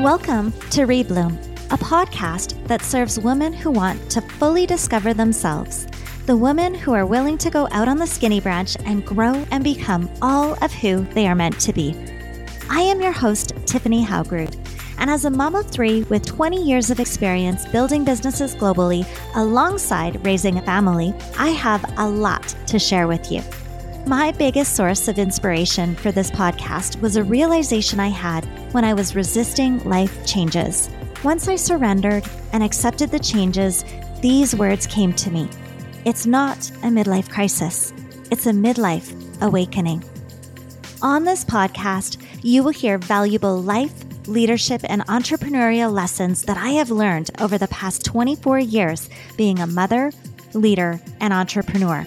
Welcome to Rebloom, a podcast that serves women who want to fully discover themselves. The women who are willing to go out on the skinny branch and grow and become all of who they are meant to be. I am your host, Tiffany Haugrud. And as a mom of three with 20 years of experience building businesses globally alongside raising a family, I have a lot to share with you. My biggest source of inspiration for this podcast was a realization I had when I was resisting life changes. Once I surrendered and accepted the changes, these words came to me It's not a midlife crisis, it's a midlife awakening. On this podcast, you will hear valuable life, leadership, and entrepreneurial lessons that I have learned over the past 24 years being a mother, leader, and entrepreneur.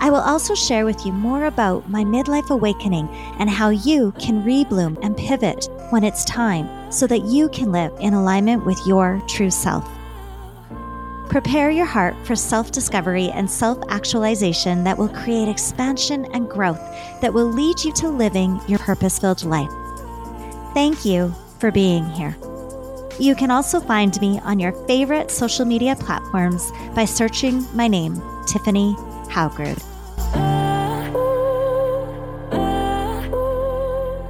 I will also share with you more about my midlife awakening and how you can rebloom and pivot when it's time so that you can live in alignment with your true self. Prepare your heart for self discovery and self actualization that will create expansion and growth that will lead you to living your purpose filled life. Thank you for being here. You can also find me on your favorite social media platforms by searching my name, Tiffany Haugrud.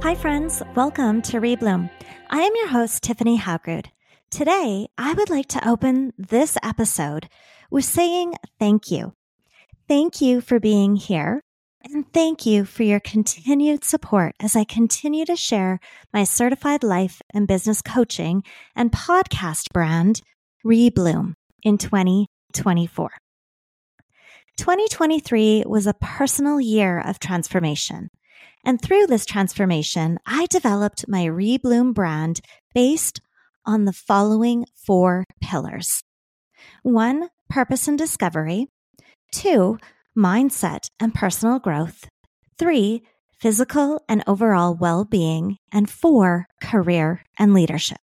Hi, friends. Welcome to Rebloom. I am your host, Tiffany Haugrud. Today, I would like to open this episode with saying thank you. Thank you for being here. And thank you for your continued support as I continue to share my certified life and business coaching and podcast brand, Rebloom, in 2024. 2023 was a personal year of transformation. And through this transformation, I developed my Rebloom brand based on the following four pillars. One, purpose and discovery. Two, mindset and personal growth. Three, physical and overall well being. And four, career and leadership.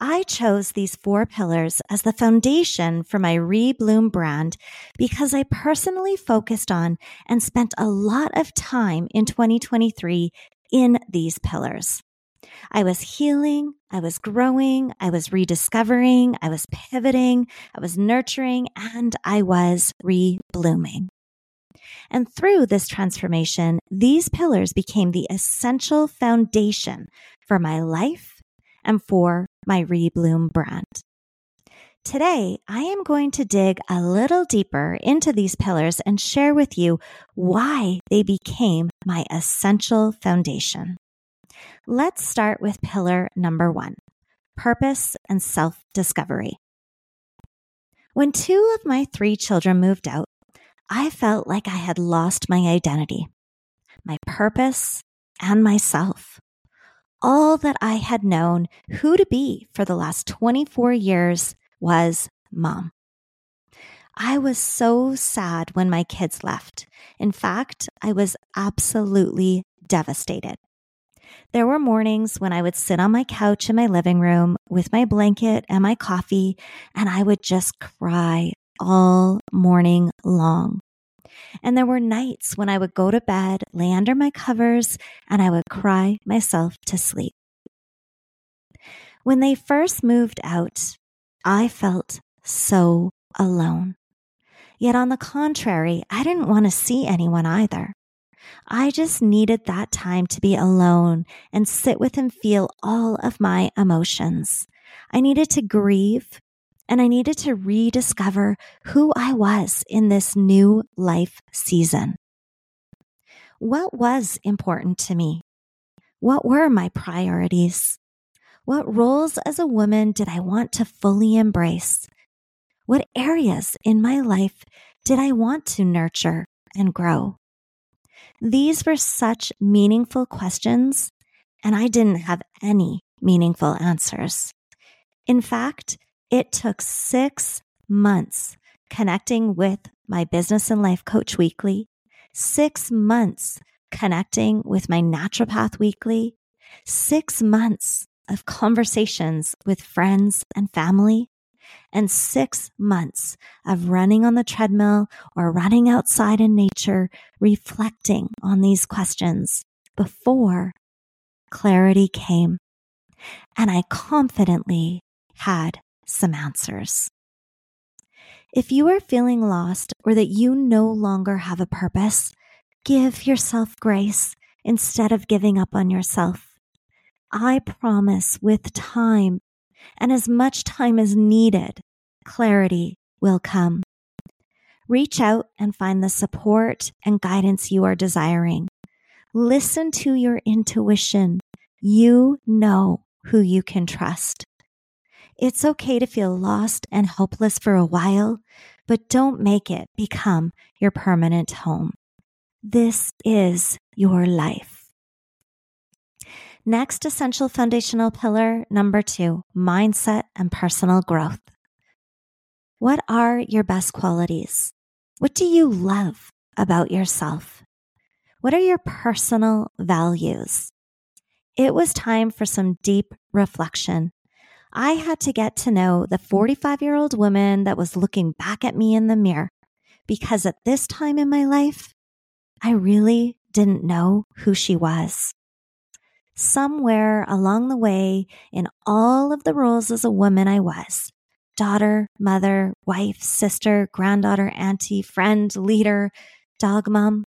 I chose these four pillars as the foundation for my Rebloom brand because I personally focused on and spent a lot of time in 2023 in these pillars. I was healing, I was growing, I was rediscovering, I was pivoting, I was nurturing, and I was reblooming. And through this transformation, these pillars became the essential foundation for my life and for my Rebloom brand. Today, I am going to dig a little deeper into these pillars and share with you why they became my essential foundation. Let's start with pillar number one purpose and self discovery. When two of my three children moved out, I felt like I had lost my identity, my purpose, and myself all that I had known who to be for the last 24 years was mom. I was so sad when my kids left. In fact, I was absolutely devastated. There were mornings when I would sit on my couch in my living room with my blanket and my coffee, and I would just cry all morning long. And there were nights when I would go to bed, lay under my covers, and I would cry myself to sleep. When they first moved out, I felt so alone. Yet on the contrary, I didn't want to see anyone either. I just needed that time to be alone and sit with and feel all of my emotions. I needed to grieve and I needed to rediscover who I was in this new life season. What was important to me? What were my priorities? What roles as a woman did I want to fully embrace? What areas in my life did I want to nurture and grow? These were such meaningful questions, and I didn't have any meaningful answers. In fact, it took six months connecting with my business and life coach weekly, six months connecting with my naturopath weekly, six months of conversations with friends and family, and six months of running on the treadmill or running outside in nature, reflecting on these questions before clarity came. and I confidently had some answers. If you are feeling lost or that you no longer have a purpose, give yourself grace instead of giving up on yourself. I promise with time and as much time as needed, clarity will come. Reach out and find the support and guidance you are desiring. Listen to your intuition. You know who you can trust. It's okay to feel lost and helpless for a while, but don't make it become your permanent home. This is your life. Next essential foundational pillar, number two, mindset and personal growth. What are your best qualities? What do you love about yourself? What are your personal values? It was time for some deep reflection. I had to get to know the 45 year old woman that was looking back at me in the mirror because at this time in my life, I really didn't know who she was. Somewhere along the way, in all of the roles as a woman I was daughter, mother, wife, sister, granddaughter, auntie, friend, leader, dog mom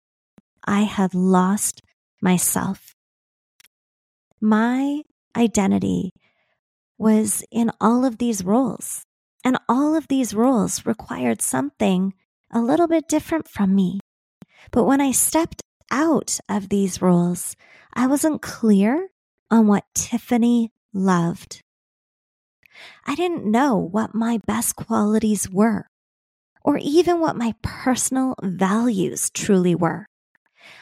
I had lost myself. My identity was in all of these roles, and all of these roles required something a little bit different from me. But when I stepped out of these roles, I wasn't clear on what Tiffany loved. I didn't know what my best qualities were, or even what my personal values truly were.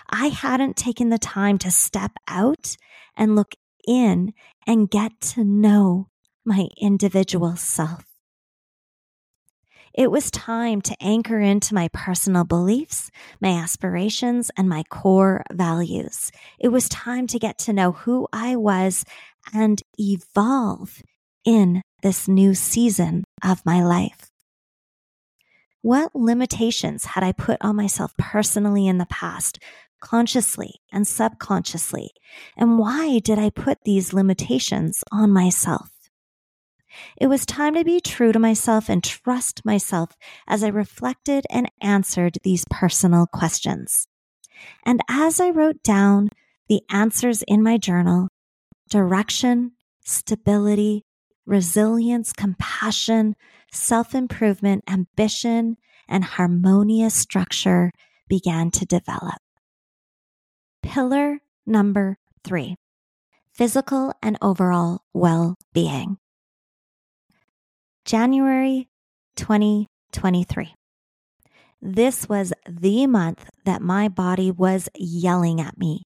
I hadn't taken the time to step out and look in and get to know my individual self. It was time to anchor into my personal beliefs, my aspirations, and my core values. It was time to get to know who I was and evolve in this new season of my life. What limitations had I put on myself personally in the past, consciously and subconsciously? And why did I put these limitations on myself? It was time to be true to myself and trust myself as I reflected and answered these personal questions. And as I wrote down the answers in my journal, direction, stability, resilience, compassion, self improvement, ambition, and harmonious structure began to develop. Pillar number three physical and overall well being. January 2023. This was the month that my body was yelling at me,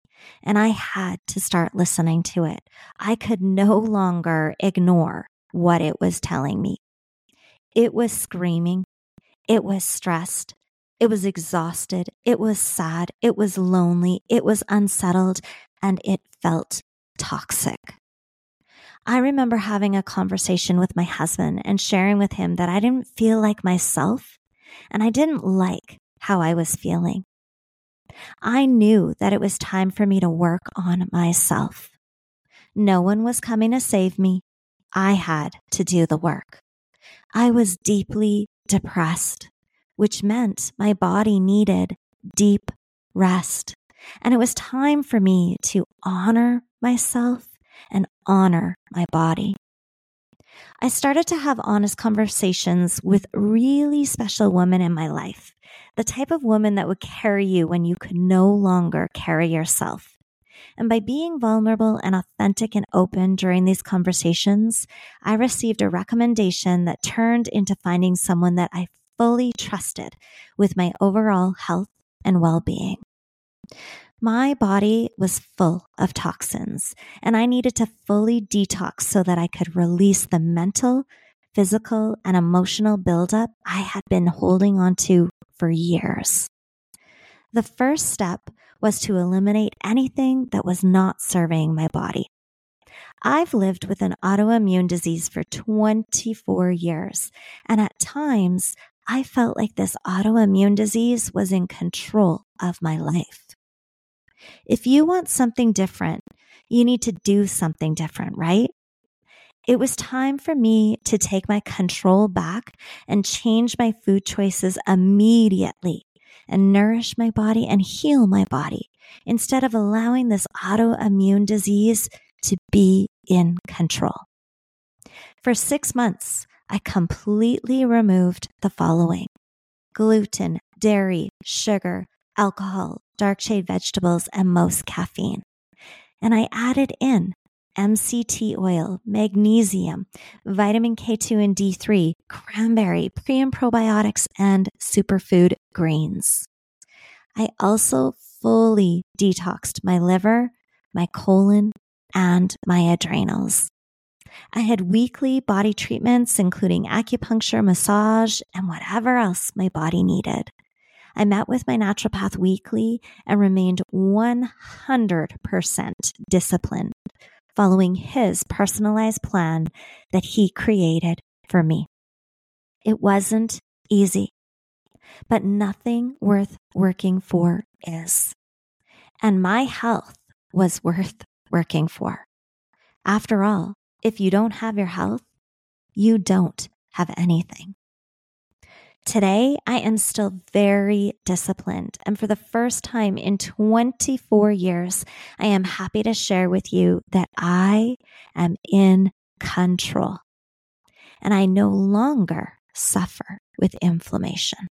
and I had to start listening to it. I could no longer ignore what it was telling me. It was screaming, it was stressed, it was exhausted, it was sad, it was lonely, it was unsettled, and it felt toxic. I remember having a conversation with my husband and sharing with him that I didn't feel like myself and I didn't like how I was feeling. I knew that it was time for me to work on myself. No one was coming to save me. I had to do the work. I was deeply depressed, which meant my body needed deep rest. And it was time for me to honor myself and honor my body. I started to have honest conversations with really special women in my life, the type of woman that would carry you when you could no longer carry yourself. And by being vulnerable and authentic and open during these conversations, I received a recommendation that turned into finding someone that I fully trusted with my overall health and well being. My body was full of toxins, and I needed to fully detox so that I could release the mental, physical, and emotional buildup I had been holding on to for years. The first step was to eliminate anything that was not serving my body. I've lived with an autoimmune disease for 24 years, and at times I felt like this autoimmune disease was in control of my life. If you want something different, you need to do something different, right? It was time for me to take my control back and change my food choices immediately and nourish my body and heal my body instead of allowing this autoimmune disease to be in control. For six months, I completely removed the following gluten, dairy, sugar, alcohol, dark shade vegetables, and most caffeine. And I added in MCT oil, magnesium, vitamin K2 and D3, cranberry, pre and probiotics, and superfood greens. I also fully detoxed my liver, my colon, and my adrenals. I had weekly body treatments, including acupuncture, massage, and whatever else my body needed. I met with my naturopath weekly and remained 100% disciplined, following his personalized plan that he created for me. It wasn't easy, but nothing worth working for is. And my health was worth working for. After all, if you don't have your health, you don't have anything. Today, I am still very disciplined. And for the first time in 24 years, I am happy to share with you that I am in control and I no longer suffer with inflammation.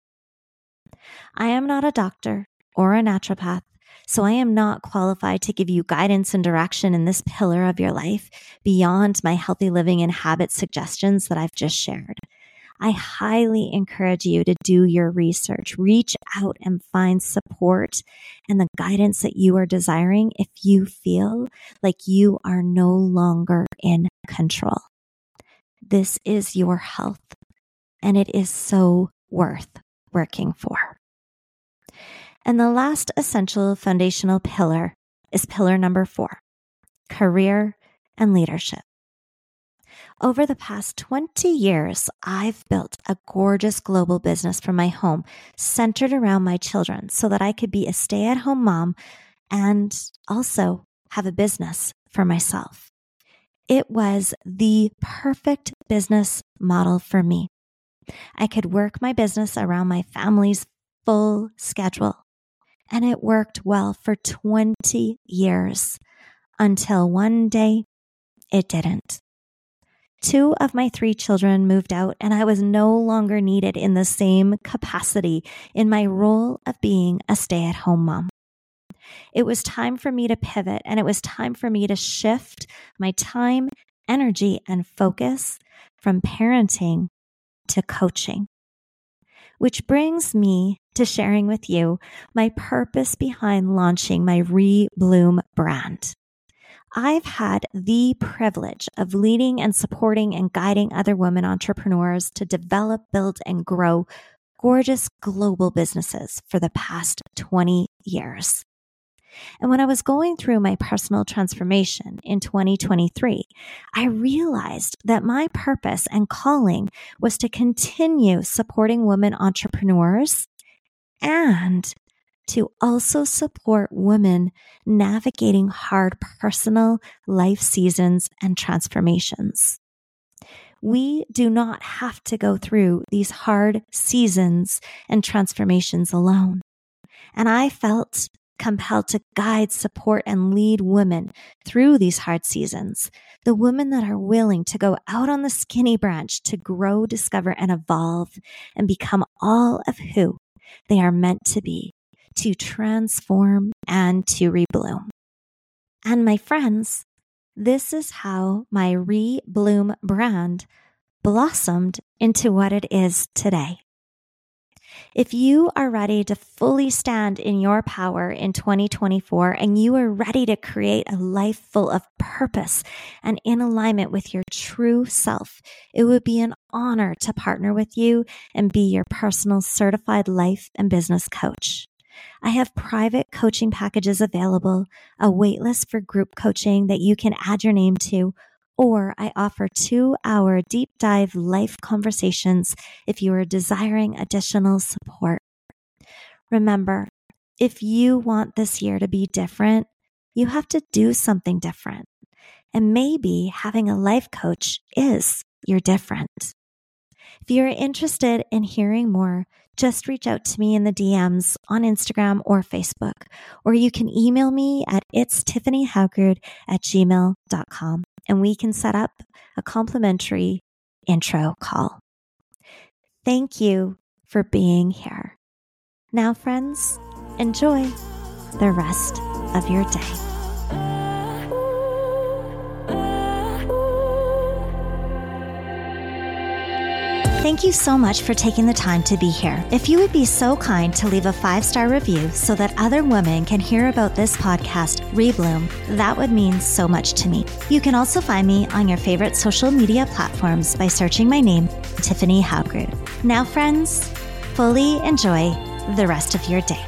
I am not a doctor or a naturopath, so I am not qualified to give you guidance and direction in this pillar of your life beyond my healthy living and habit suggestions that I've just shared. I highly encourage you to do your research, reach out and find support and the guidance that you are desiring if you feel like you are no longer in control. This is your health and it is so worth working for. And the last essential foundational pillar is pillar number four career and leadership. Over the past 20 years, I've built a gorgeous global business from my home centered around my children so that I could be a stay at home mom and also have a business for myself. It was the perfect business model for me. I could work my business around my family's full schedule, and it worked well for 20 years until one day it didn't. Two of my three children moved out, and I was no longer needed in the same capacity in my role of being a stay at home mom. It was time for me to pivot, and it was time for me to shift my time, energy, and focus from parenting to coaching. Which brings me to sharing with you my purpose behind launching my Rebloom brand. I've had the privilege of leading and supporting and guiding other women entrepreneurs to develop, build, and grow gorgeous global businesses for the past 20 years. And when I was going through my personal transformation in 2023, I realized that my purpose and calling was to continue supporting women entrepreneurs and to also support women navigating hard personal life seasons and transformations. We do not have to go through these hard seasons and transformations alone. And I felt compelled to guide, support, and lead women through these hard seasons. The women that are willing to go out on the skinny branch to grow, discover, and evolve and become all of who they are meant to be to transform and to rebloom. And my friends, this is how my Rebloom brand blossomed into what it is today. If you are ready to fully stand in your power in 2024 and you are ready to create a life full of purpose and in alignment with your true self, it would be an honor to partner with you and be your personal certified life and business coach. I have private coaching packages available, a waitlist for group coaching that you can add your name to, or I offer two hour deep dive life conversations if you are desiring additional support. Remember, if you want this year to be different, you have to do something different. And maybe having a life coach is your different. If you're interested in hearing more, just reach out to me in the DMs on Instagram or Facebook, or you can email me at it's Tiffany Haugrud at gmail.com and we can set up a complimentary intro call. Thank you for being here. Now, friends, enjoy the rest of your day. Thank you so much for taking the time to be here. If you would be so kind to leave a five star review so that other women can hear about this podcast, Rebloom, that would mean so much to me. You can also find me on your favorite social media platforms by searching my name, Tiffany Haugrud. Now, friends, fully enjoy the rest of your day.